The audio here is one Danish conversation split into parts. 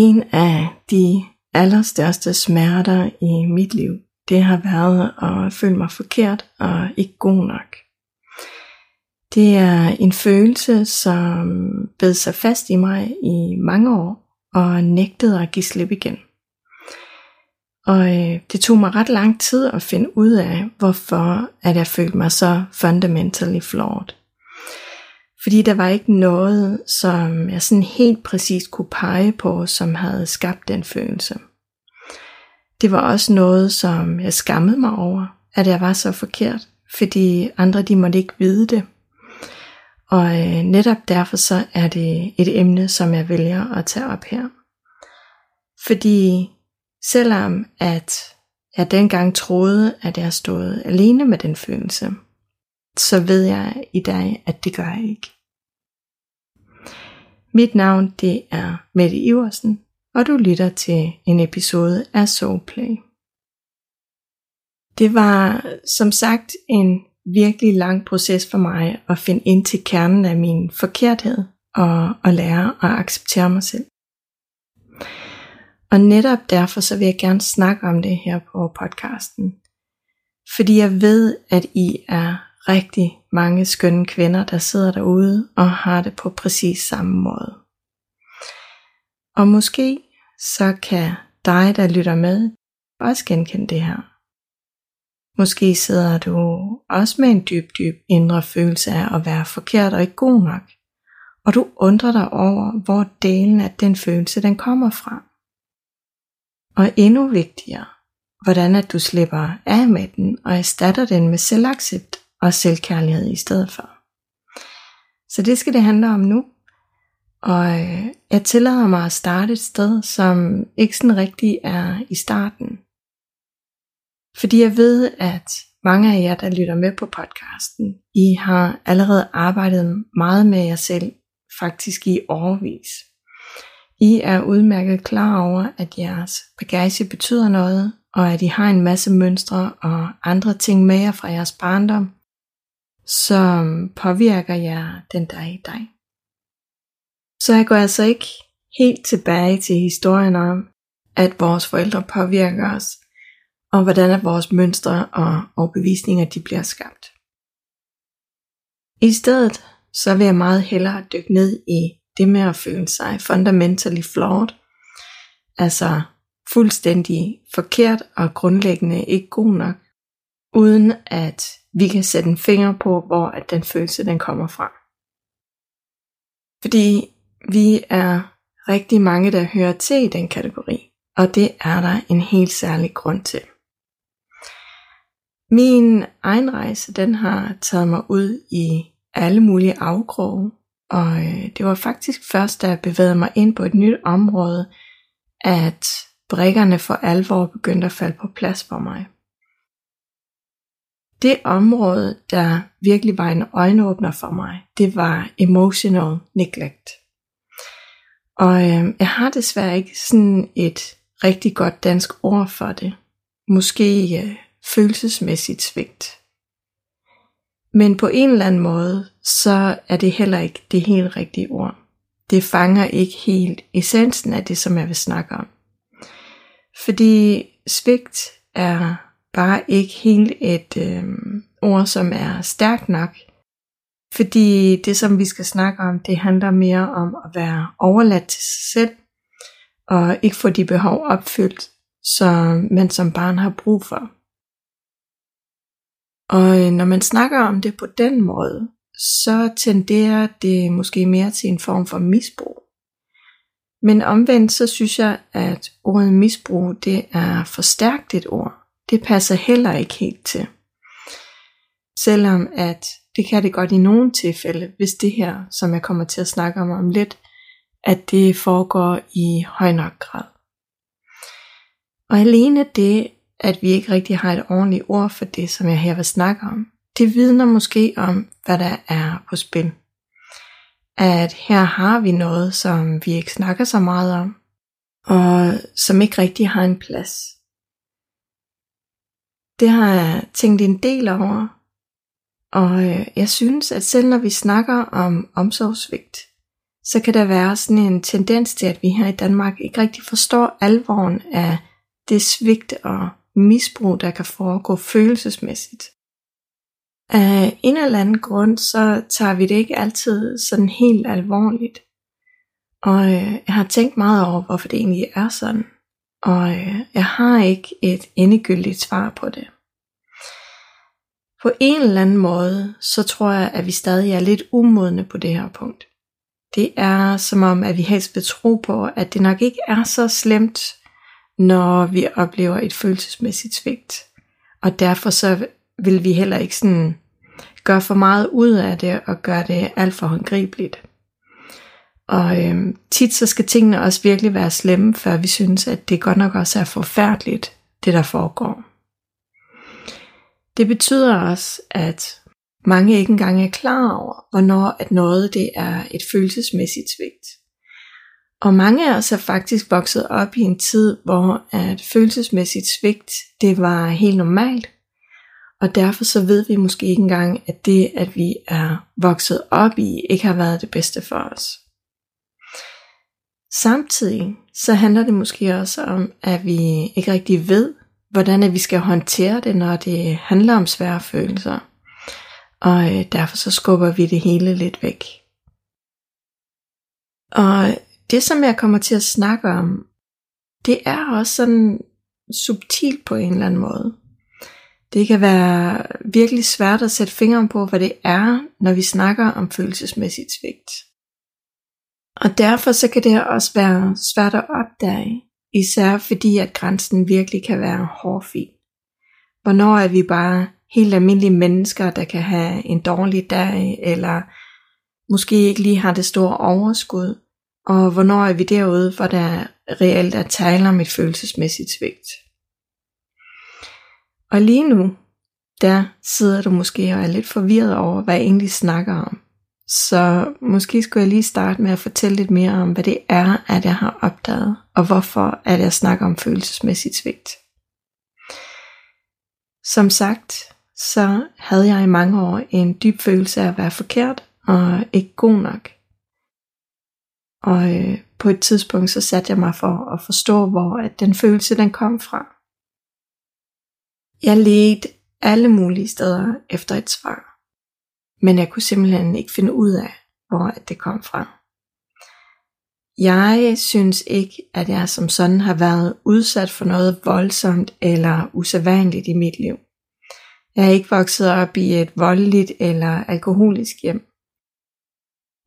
En af de allerstørste smerter i mit liv, det har været at føle mig forkert og ikke god nok. Det er en følelse, som bed sig fast i mig i mange år og nægtede at give slip igen. Og øh, det tog mig ret lang tid at finde ud af, hvorfor at jeg følte mig så fundamentally flawed. Fordi der var ikke noget, som jeg sådan helt præcis kunne pege på, som havde skabt den følelse. Det var også noget, som jeg skammede mig over, at jeg var så forkert, fordi andre de måtte ikke vide det. Og øh, netop derfor så er det et emne, som jeg vælger at tage op her. Fordi selvom at jeg dengang troede, at jeg stod alene med den følelse, så ved jeg i dag, at det gør jeg ikke. Mit navn det er Mette Iversen, og du lytter til en episode af Soulplay. Det var som sagt en virkelig lang proces for mig at finde ind til kernen af min forkerthed og at lære at acceptere mig selv. Og netop derfor så vil jeg gerne snakke om det her på podcasten. Fordi jeg ved, at I er rigtig mange skønne kvinder, der sidder derude og har det på præcis samme måde. Og måske så kan dig, der lytter med, også genkende det her. Måske sidder du også med en dyb, dyb indre følelse af at være forkert og ikke god nok. Og du undrer dig over, hvor delen af den følelse den kommer fra. Og endnu vigtigere, hvordan at du slipper af med den og erstatter den med selvaccept og selvkærlighed i stedet for. Så det skal det handle om nu. Og øh, jeg tillader mig at starte et sted, som ikke sådan rigtig er i starten. Fordi jeg ved, at mange af jer, der lytter med på podcasten, I har allerede arbejdet meget med jer selv, faktisk i overvis. I er udmærket klar over, at jeres bagage betyder noget, og at I har en masse mønstre og andre ting med jer fra jeres barndom, som påvirker jer den dag i dag. Så jeg går altså ikke helt tilbage til historien om, at vores forældre påvirker os, og hvordan at vores mønstre og overbevisninger de bliver skabt. I stedet så vil jeg meget hellere dykke ned i det med at føle sig fundamentally flawed, altså fuldstændig forkert og grundlæggende ikke god nok, uden at vi kan sætte en finger på, hvor at den følelse den kommer fra. Fordi vi er rigtig mange, der hører til i den kategori, og det er der en helt særlig grund til. Min egen rejse, den har taget mig ud i alle mulige afkroge, og øh, det var faktisk først, da jeg bevægede mig ind på et nyt område, at brikkerne for alvor begyndte at falde på plads for mig. Det område, der virkelig var en øjenåbner for mig, det var emotional neglect. Og øh, jeg har desværre ikke sådan et rigtig godt dansk ord for det. Måske øh, følelsesmæssigt svigt. Men på en eller anden måde, så er det heller ikke det helt rigtige ord. Det fanger ikke helt essensen af det, som jeg vil snakke om. Fordi svigt er bare ikke helt et øh, ord, som er stærkt nok. Fordi det, som vi skal snakke om, det handler mere om at være overladt til sig selv, og ikke få de behov opfyldt, som man som barn har brug for. Og øh, når man snakker om det på den måde, så tenderer det måske mere til en form for misbrug. Men omvendt så synes jeg, at ordet misbrug, det er for stærkt et ord. Det passer heller ikke helt til. Selvom at det kan det godt i nogle tilfælde, hvis det her, som jeg kommer til at snakke om om lidt, at det foregår i høj nok grad. Og alene det, at vi ikke rigtig har et ordentligt ord for det, som jeg her vil snakke om, det vidner måske om, hvad der er på spil. At her har vi noget, som vi ikke snakker så meget om, og som ikke rigtig har en plads. Det har jeg tænkt en del over, og øh, jeg synes, at selv når vi snakker om omsorgssvigt, så kan der være sådan en tendens til, at vi her i Danmark ikke rigtig forstår alvoren af det svigt og misbrug, der kan foregå følelsesmæssigt. Af en eller anden grund, så tager vi det ikke altid sådan helt alvorligt. Og øh, jeg har tænkt meget over, hvorfor det egentlig er sådan. Og øh, jeg har ikke et endegyldigt svar på det. På en eller anden måde, så tror jeg, at vi stadig er lidt umodne på det her punkt. Det er som om, at vi helst vil tro på, at det nok ikke er så slemt, når vi oplever et følelsesmæssigt svigt. Og derfor så vil vi heller ikke sådan gøre for meget ud af det og gøre det alt for håndgribeligt. Og øhm, tit så skal tingene også virkelig være slemme, før vi synes, at det godt nok også er forfærdeligt, det der foregår. Det betyder også, at mange ikke engang er klar over, hvornår at noget det er et følelsesmæssigt svigt. Og mange af os er faktisk vokset op i en tid, hvor at følelsesmæssigt svigt, det var helt normalt. Og derfor så ved vi måske ikke engang, at det, at vi er vokset op i, ikke har været det bedste for os. Samtidig så handler det måske også om, at vi ikke rigtig ved, hvordan at vi skal håndtere det, når det handler om svære følelser. Og øh, derfor så skubber vi det hele lidt væk. Og det som jeg kommer til at snakke om, det er også sådan subtilt på en eller anden måde. Det kan være virkelig svært at sætte fingeren på, hvad det er, når vi snakker om følelsesmæssigt svigt. Og derfor så kan det også være svært at opdage, især fordi at grænsen virkelig kan være hårfin. Hvornår er vi bare helt almindelige mennesker, der kan have en dårlig dag, eller måske ikke lige har det store overskud, og hvornår er vi derude, hvor der reelt er tale om et følelsesmæssigt svigt. Og lige nu, der sidder du måske og er lidt forvirret over, hvad jeg egentlig snakker om. Så måske skulle jeg lige starte med at fortælle lidt mere om, hvad det er, at jeg har opdaget, og hvorfor at jeg snakker om følelsesmæssigt svigt. Som sagt, så havde jeg i mange år en dyb følelse af at være forkert og ikke god nok. Og øh, på et tidspunkt så satte jeg mig for at forstå, hvor at den følelse den kom fra. Jeg ledte alle mulige steder efter et svar. Men jeg kunne simpelthen ikke finde ud af, hvor det kom fra. Jeg synes ikke, at jeg som sådan har været udsat for noget voldsomt eller usædvanligt i mit liv. Jeg er ikke vokset op i et voldeligt eller alkoholisk hjem.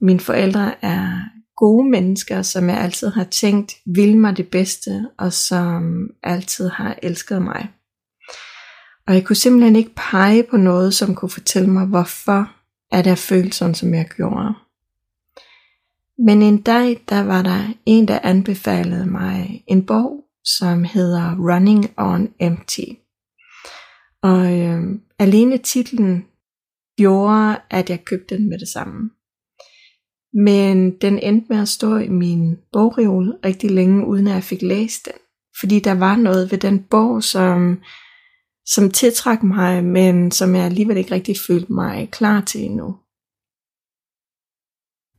Mine forældre er gode mennesker, som jeg altid har tænkt vil mig det bedste, og som altid har elsket mig. Og jeg kunne simpelthen ikke pege på noget, som kunne fortælle mig, hvorfor at jeg følte sådan, som jeg gjorde. Men en dag, der var der en, der anbefalede mig en bog, som hedder Running on Empty. Og øh, alene titlen gjorde, at jeg købte den med det samme. Men den endte med at stå i min bogreol rigtig længe, uden at jeg fik læst den. Fordi der var noget ved den bog, som som tiltrak mig, men som jeg alligevel ikke rigtig følte mig klar til endnu.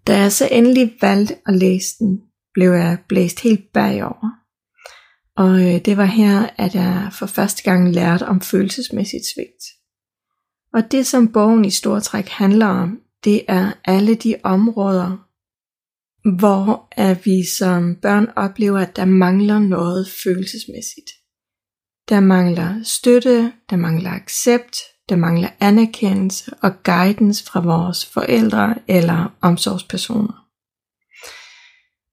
Da jeg så endelig valgte at læse den, blev jeg blæst helt bagover. Og øh, det var her, at jeg for første gang lærte om følelsesmæssigt svigt. Og det som bogen i stor træk handler om, det er alle de områder, hvor at vi som børn oplever, at der mangler noget følelsesmæssigt. Der mangler støtte, der mangler accept, der mangler anerkendelse og guidance fra vores forældre eller omsorgspersoner.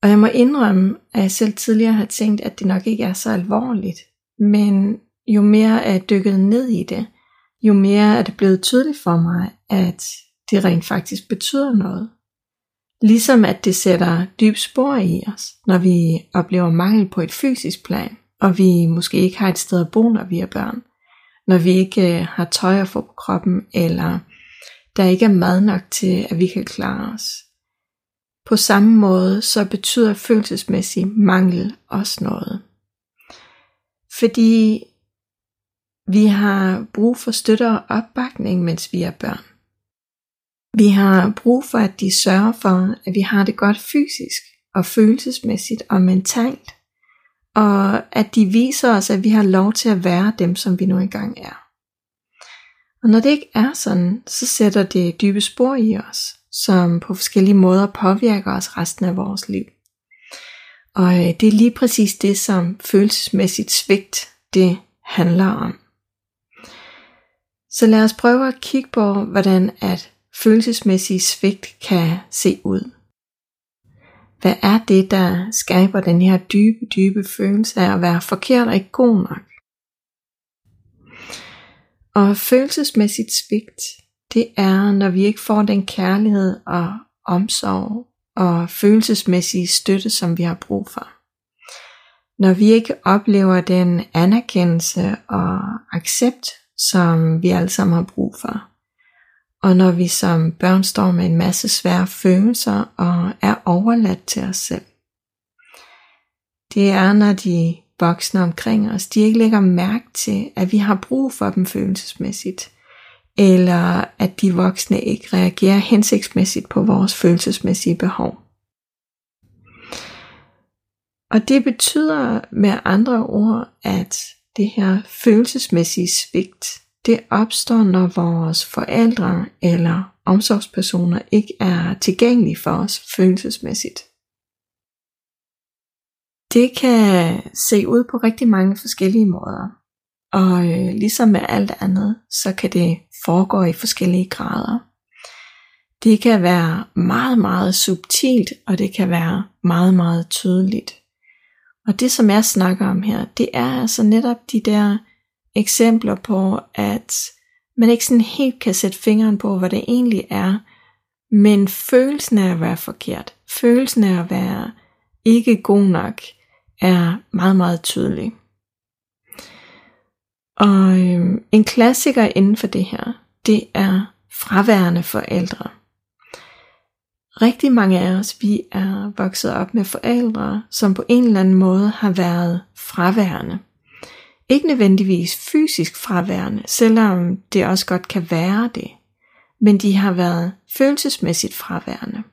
Og jeg må indrømme, at jeg selv tidligere har tænkt, at det nok ikke er så alvorligt. Men jo mere jeg dykket ned i det, jo mere er det blevet tydeligt for mig, at det rent faktisk betyder noget. Ligesom at det sætter dyb spor i os, når vi oplever mangel på et fysisk plan og vi måske ikke har et sted at bo, når vi er børn. Når vi ikke øh, har tøj at få på kroppen, eller der ikke er mad nok til, at vi kan klare os. På samme måde så betyder følelsesmæssig mangel også noget. Fordi vi har brug for støtte og opbakning, mens vi er børn. Vi har brug for, at de sørger for, at vi har det godt fysisk og følelsesmæssigt og mentalt, og at de viser os, at vi har lov til at være dem, som vi nu engang er. Og når det ikke er sådan, så sætter det dybe spor i os, som på forskellige måder påvirker os resten af vores liv. Og øh, det er lige præcis det, som følelsesmæssigt svigt, det handler om. Så lad os prøve at kigge på, hvordan at følelsesmæssigt svigt kan se ud. Hvad er det, der skaber den her dybe, dybe følelse af at være forkert og ikke god nok? Og følelsesmæssigt svigt, det er, når vi ikke får den kærlighed og omsorg og følelsesmæssige støtte, som vi har brug for. Når vi ikke oplever den anerkendelse og accept, som vi alle sammen har brug for. Og når vi som børn står med en masse svære følelser og er overladt til os selv. Det er, når de voksne omkring os, de ikke lægger mærke til, at vi har brug for dem følelsesmæssigt, eller at de voksne ikke reagerer hensigtsmæssigt på vores følelsesmæssige behov. Og det betyder med andre ord, at det her følelsesmæssige svigt, det opstår, når vores forældre eller omsorgspersoner ikke er tilgængelige for os følelsesmæssigt. Det kan se ud på rigtig mange forskellige måder. Og øh, ligesom med alt andet, så kan det foregå i forskellige grader. Det kan være meget, meget subtilt, og det kan være meget, meget tydeligt. Og det, som jeg snakker om her, det er altså netop de der eksempler på, at man ikke sådan helt kan sætte fingeren på, hvad det egentlig er, men følelsen af at være forkert, følelsen af at være ikke god nok, er meget, meget tydelig. Og øhm, en klassiker inden for det her, det er fraværende forældre. Rigtig mange af os, vi er vokset op med forældre, som på en eller anden måde har været fraværende. Ikke nødvendigvis fysisk fraværende, selvom det også godt kan være det. Men de har været følelsesmæssigt fraværende.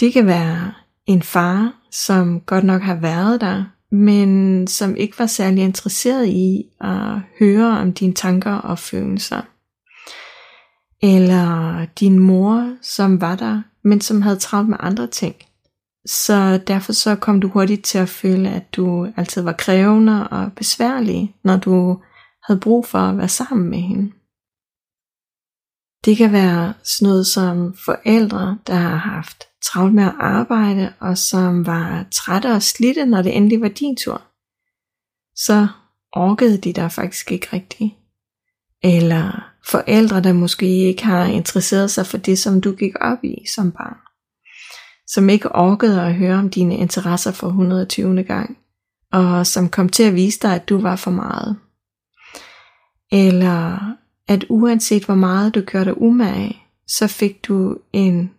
Det kan være en far, som godt nok har været der, men som ikke var særlig interesseret i at høre om dine tanker og følelser. Eller din mor, som var der, men som havde travlt med andre ting. Så derfor så kom du hurtigt til at føle, at du altid var krævende og besværlig, når du havde brug for at være sammen med hende. Det kan være sådan noget som forældre, der har haft travlt med at arbejde, og som var trætte og slidte, når det endelig var din tur. Så orkede de der faktisk ikke rigtigt. Eller forældre, der måske ikke har interesseret sig for det, som du gik op i som barn. Som ikke orkede at høre om dine interesser for 120. gang, og som kom til at vise dig, at du var for meget. Eller at uanset hvor meget du gjorde dig umage, så fik du en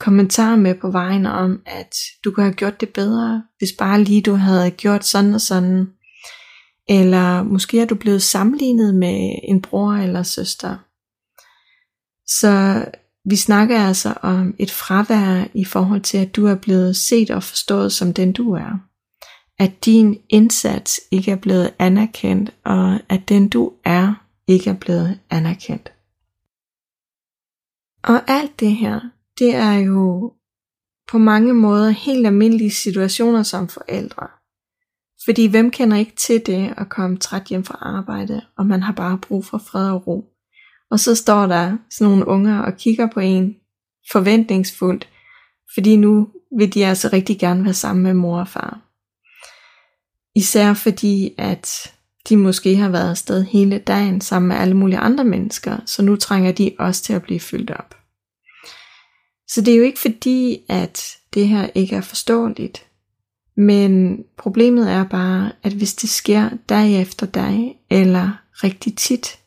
kommentar med på vejen om, at du kunne have gjort det bedre, hvis bare lige du havde gjort sådan og sådan. Eller måske er du blevet sammenlignet med en bror eller søster. Så vi snakker altså om et fravær i forhold til, at du er blevet set og forstået som den du er. At din indsats ikke er blevet anerkendt, og at den du er ikke er blevet anerkendt. Og alt det her, det er jo på mange måder helt almindelige situationer som forældre. Fordi hvem kender ikke til det at komme træt hjem fra arbejde, og man har bare brug for fred og ro. Og så står der sådan nogle unger og kigger på en forventningsfuldt, fordi nu vil de altså rigtig gerne være sammen med mor og far. Især fordi, at de måske har været afsted hele dagen sammen med alle mulige andre mennesker, så nu trænger de også til at blive fyldt op. Så det er jo ikke fordi, at det her ikke er forståeligt. Men problemet er bare, at hvis det sker dag efter dag, eller rigtig tit,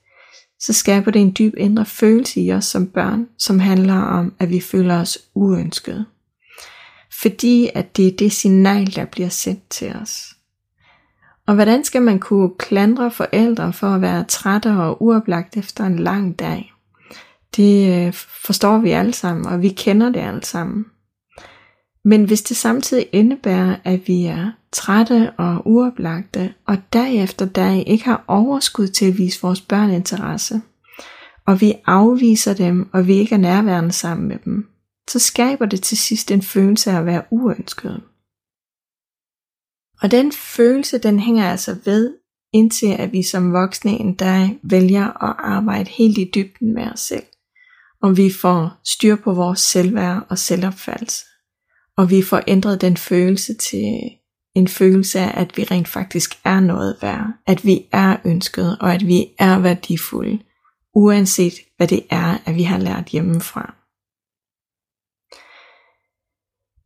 så skaber det en dyb indre følelse i os som børn, som handler om, at vi føler os uønskede. Fordi at det er det signal, der bliver sendt til os. Og hvordan skal man kunne klandre forældre for at være trætte og uoplagt efter en lang dag? Det øh, forstår vi alle sammen, og vi kender det alle sammen. Men hvis det samtidig indebærer, at vi er trætte og uoplagte, og dag efter dag ikke har overskud til at vise vores børn interesse, og vi afviser dem, og vi ikke er nærværende sammen med dem, så skaber det til sidst en følelse af at være uønsket. Og den følelse, den hænger altså ved, indtil at vi som voksne en dag vælger at arbejde helt i dybden med os selv. Om vi får styr på vores selvværd og selvopfattelse. Og vi får ændret den følelse til en følelse af, at vi rent faktisk er noget værd. At vi er ønsket, og at vi er værdifulde. Uanset hvad det er, at vi har lært hjemmefra.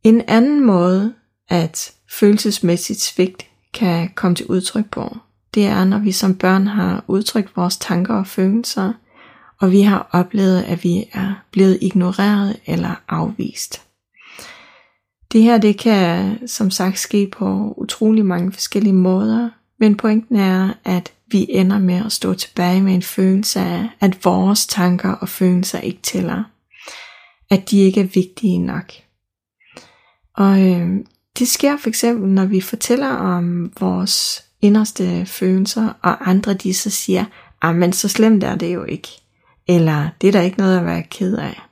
En anden måde, at følelsesmæssigt svigt kan komme til udtryk på, det er, når vi som børn har udtrykt vores tanker og følelser, og vi har oplevet, at vi er blevet ignoreret eller afvist. Det her det kan som sagt ske på utrolig mange forskellige måder, men pointen er, at vi ender med at stå tilbage med en følelse af, at vores tanker og følelser ikke tæller. At de ikke er vigtige nok. Og øh, det sker for eksempel, når vi fortæller om vores inderste følelser, og andre de så siger, ah, men så slemt er det jo ikke. Eller det er der ikke noget at være ked af.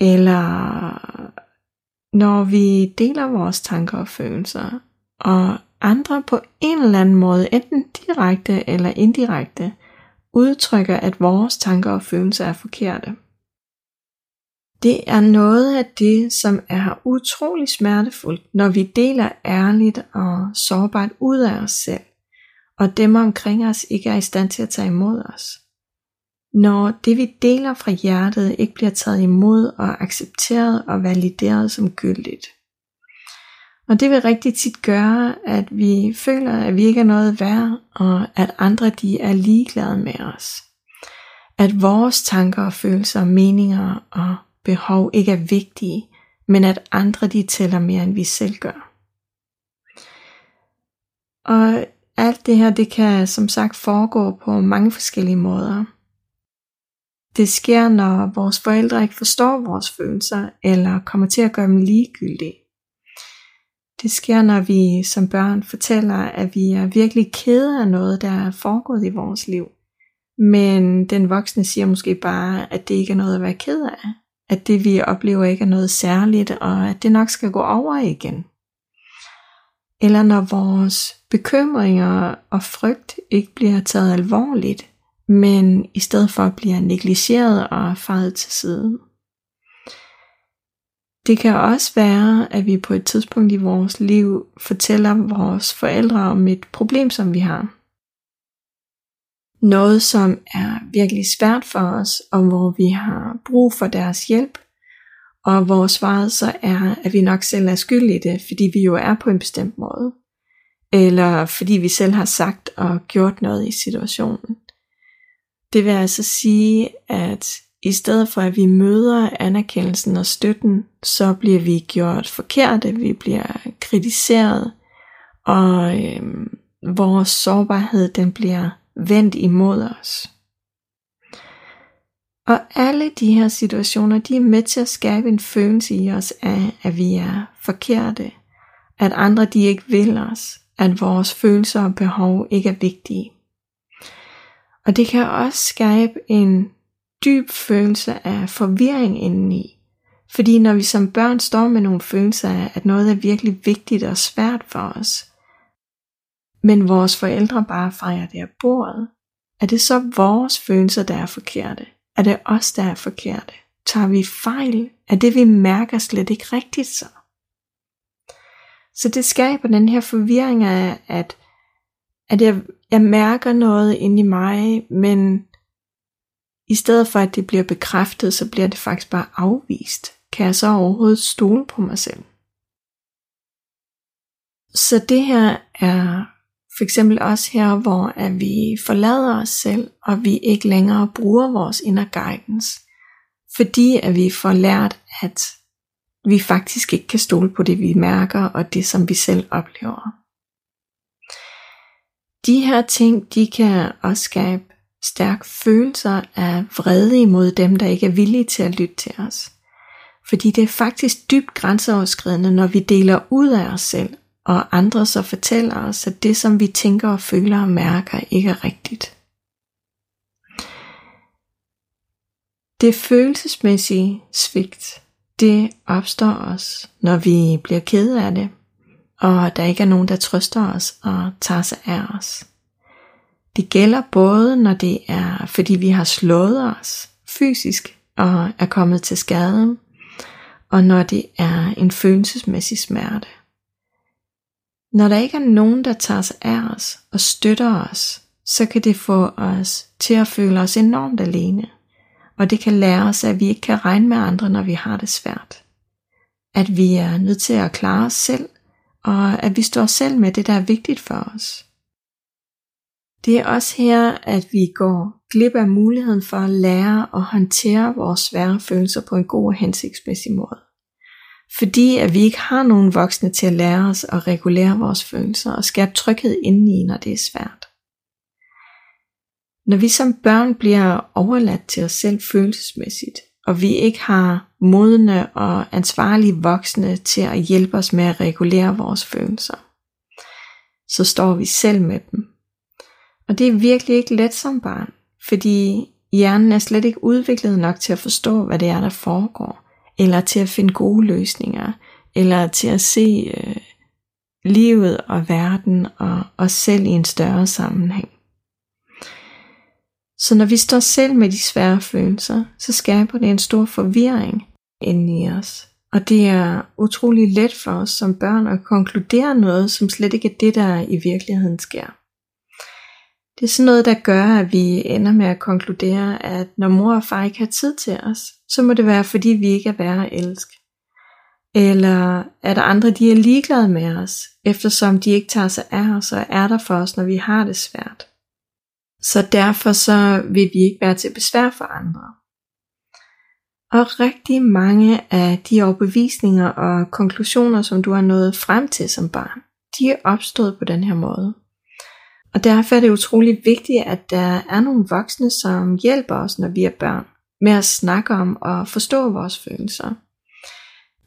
Eller når vi deler vores tanker og følelser, og andre på en eller anden måde, enten direkte eller indirekte, udtrykker, at vores tanker og følelser er forkerte. Det er noget af det, som er utrolig smertefuldt, når vi deler ærligt og sårbart ud af os selv, og dem omkring os ikke er i stand til at tage imod os. Når det vi deler fra hjertet ikke bliver taget imod og accepteret og valideret som gyldigt. Og det vil rigtig tit gøre, at vi føler, at vi ikke er noget værd, og at andre de er ligeglade med os. At vores tanker og følelser, meninger og behov ikke er vigtige, men at andre de tæller mere end vi selv gør. Og alt det her, det kan som sagt foregå på mange forskellige måder. Det sker, når vores forældre ikke forstår vores følelser, eller kommer til at gøre dem ligegyldige. Det sker, når vi som børn fortæller, at vi er virkelig kede af noget, der er foregået i vores liv. Men den voksne siger måske bare, at det ikke er noget at være ked af at det vi oplever ikke er noget særligt, og at det nok skal gå over igen. Eller når vores bekymringer og frygt ikke bliver taget alvorligt, men i stedet for bliver negligeret og fejet til side. Det kan også være, at vi på et tidspunkt i vores liv fortæller vores forældre om et problem, som vi har noget, som er virkelig svært for os, og hvor vi har brug for deres hjælp, og hvor svaret så er, at vi nok selv er skyld i det, fordi vi jo er på en bestemt måde, eller fordi vi selv har sagt og gjort noget i situationen. Det vil altså sige, at i stedet for at vi møder anerkendelsen og støtten, så bliver vi gjort forkerte, vi bliver kritiseret, og øhm, vores sårbarhed den bliver vendt imod os. Og alle de her situationer, de er med til at skabe en følelse i os af, at vi er forkerte, at andre de ikke vil os, at vores følelser og behov ikke er vigtige. Og det kan også skabe en dyb følelse af forvirring indeni. Fordi når vi som børn står med nogle følelser af, at noget er virkelig vigtigt og svært for os, men vores forældre bare fejrer det af bordet, er det så vores følelser, der er forkerte? Er det os, der er forkerte? Tager vi fejl? Er det, vi mærker, slet ikke rigtigt så? Så det skaber den her forvirring af, at, at jeg, jeg mærker noget inde i mig, men i stedet for at det bliver bekræftet, så bliver det faktisk bare afvist. Kan jeg så overhovedet stole på mig selv? Så det her er for eksempel også her, hvor at vi forlader os selv, og vi ikke længere bruger vores inner guidance, fordi at vi får lært, at vi faktisk ikke kan stole på det, vi mærker, og det, som vi selv oplever. De her ting, de kan også skabe stærke følelser af vrede imod dem, der ikke er villige til at lytte til os. Fordi det er faktisk dybt grænseoverskridende, når vi deler ud af os selv, og andre så fortæller os, at det som vi tænker og føler og mærker ikke er rigtigt. Det følelsesmæssige svigt, det opstår også, når vi bliver ked af det, og der ikke er nogen, der trøster os og tager sig af os. Det gælder både, når det er, fordi vi har slået os fysisk og er kommet til skade, og når det er en følelsesmæssig smerte. Når der ikke er nogen, der tager sig af os og støtter os, så kan det få os til at føle os enormt alene. Og det kan lære os, at vi ikke kan regne med andre, når vi har det svært. At vi er nødt til at klare os selv, og at vi står selv med det, der er vigtigt for os. Det er også her, at vi går glip af muligheden for at lære og håndtere vores svære følelser på en god og hensigtsmæssig måde. Fordi at vi ikke har nogen voksne til at lære os at regulere vores følelser og skabe tryghed indeni, når det er svært. Når vi som børn bliver overladt til os selv følelsesmæssigt, og vi ikke har modne og ansvarlige voksne til at hjælpe os med at regulere vores følelser, så står vi selv med dem. Og det er virkelig ikke let som barn, fordi hjernen er slet ikke udviklet nok til at forstå, hvad det er, der foregår, eller til at finde gode løsninger, eller til at se øh, livet og verden og os selv i en større sammenhæng. Så når vi står selv med de svære følelser, så skaber det en stor forvirring inde i os. Og det er utrolig let for os som børn at konkludere noget, som slet ikke er det, der i virkeligheden sker. Det er sådan noget, der gør, at vi ender med at konkludere, at når mor og far ikke har tid til os, så må det være, fordi vi ikke er værd at elske. Eller at andre de er ligeglade med os, eftersom de ikke tager sig af os og er der for os, når vi har det svært. Så derfor så vil vi ikke være til besvær for andre. Og rigtig mange af de overbevisninger og konklusioner, som du har nået frem til som barn, de er opstået på den her måde. Og derfor er det utrolig vigtigt, at der er nogle voksne, som hjælper os, når vi er børn, med at snakke om og forstå vores følelser.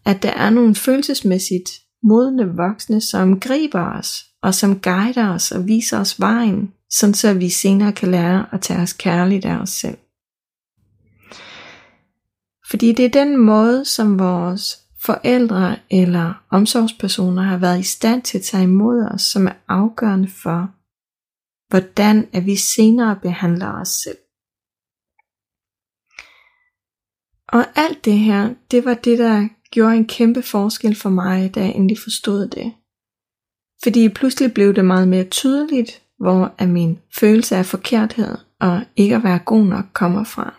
At der er nogle følelsesmæssigt modne voksne, som griber os, og som guider os og viser os vejen, sådan så vi senere kan lære at tage os kærligt af os selv. Fordi det er den måde, som vores forældre eller omsorgspersoner har været i stand til at tage imod os, som er afgørende for, hvordan at vi senere behandler os selv. Og alt det her, det var det, der gjorde en kæmpe forskel for mig, da jeg endelig forstod det. Fordi pludselig blev det meget mere tydeligt, hvor at min følelse af forkerthed og ikke at være god nok kommer fra.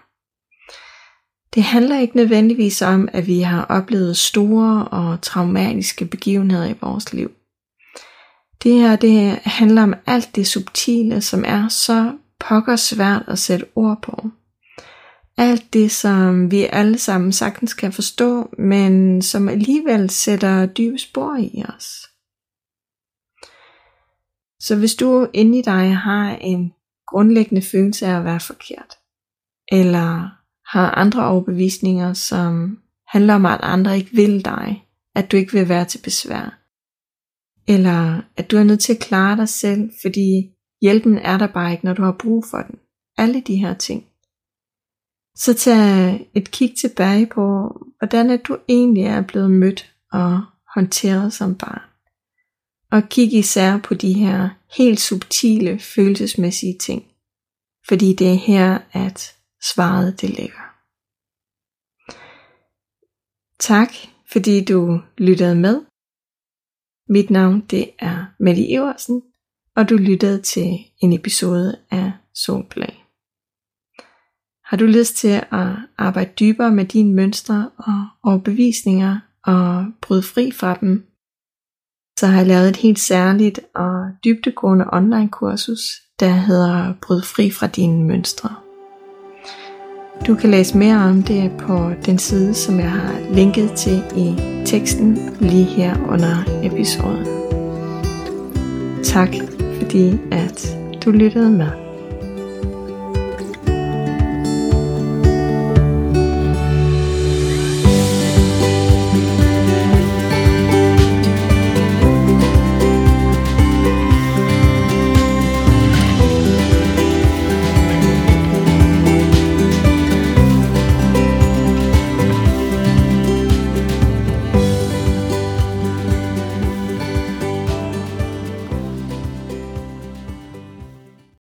Det handler ikke nødvendigvis om, at vi har oplevet store og traumatiske begivenheder i vores liv. Det her det handler om alt det subtile, som er så pokker svært at sætte ord på. Alt det, som vi alle sammen sagtens kan forstå, men som alligevel sætter dybe spor i os. Så hvis du inde i dig har en grundlæggende følelse af at være forkert, eller har andre overbevisninger, som handler om, at andre ikke vil dig, at du ikke vil være til besvær, eller at du er nødt til at klare dig selv, fordi hjælpen er der bare ikke, når du har brug for den. Alle de her ting. Så tag et kig tilbage på, hvordan er du egentlig er blevet mødt og håndteret som barn. Og kig især på de her helt subtile følelsesmæssige ting. Fordi det er her, at svaret det ligger. Tak, fordi du lyttede med. Mit navn det er Mette Iversen, og du lyttede til en episode af Solplag. Har du lyst til at arbejde dybere med dine mønstre og overbevisninger og bryde fri fra dem, så har jeg lavet et helt særligt og dybdegående online kursus, der hedder Bryd fri fra dine mønstre. Du kan læse mere om det på den side, som jeg har linket til i teksten lige her under episoden. Tak fordi at du lyttede med.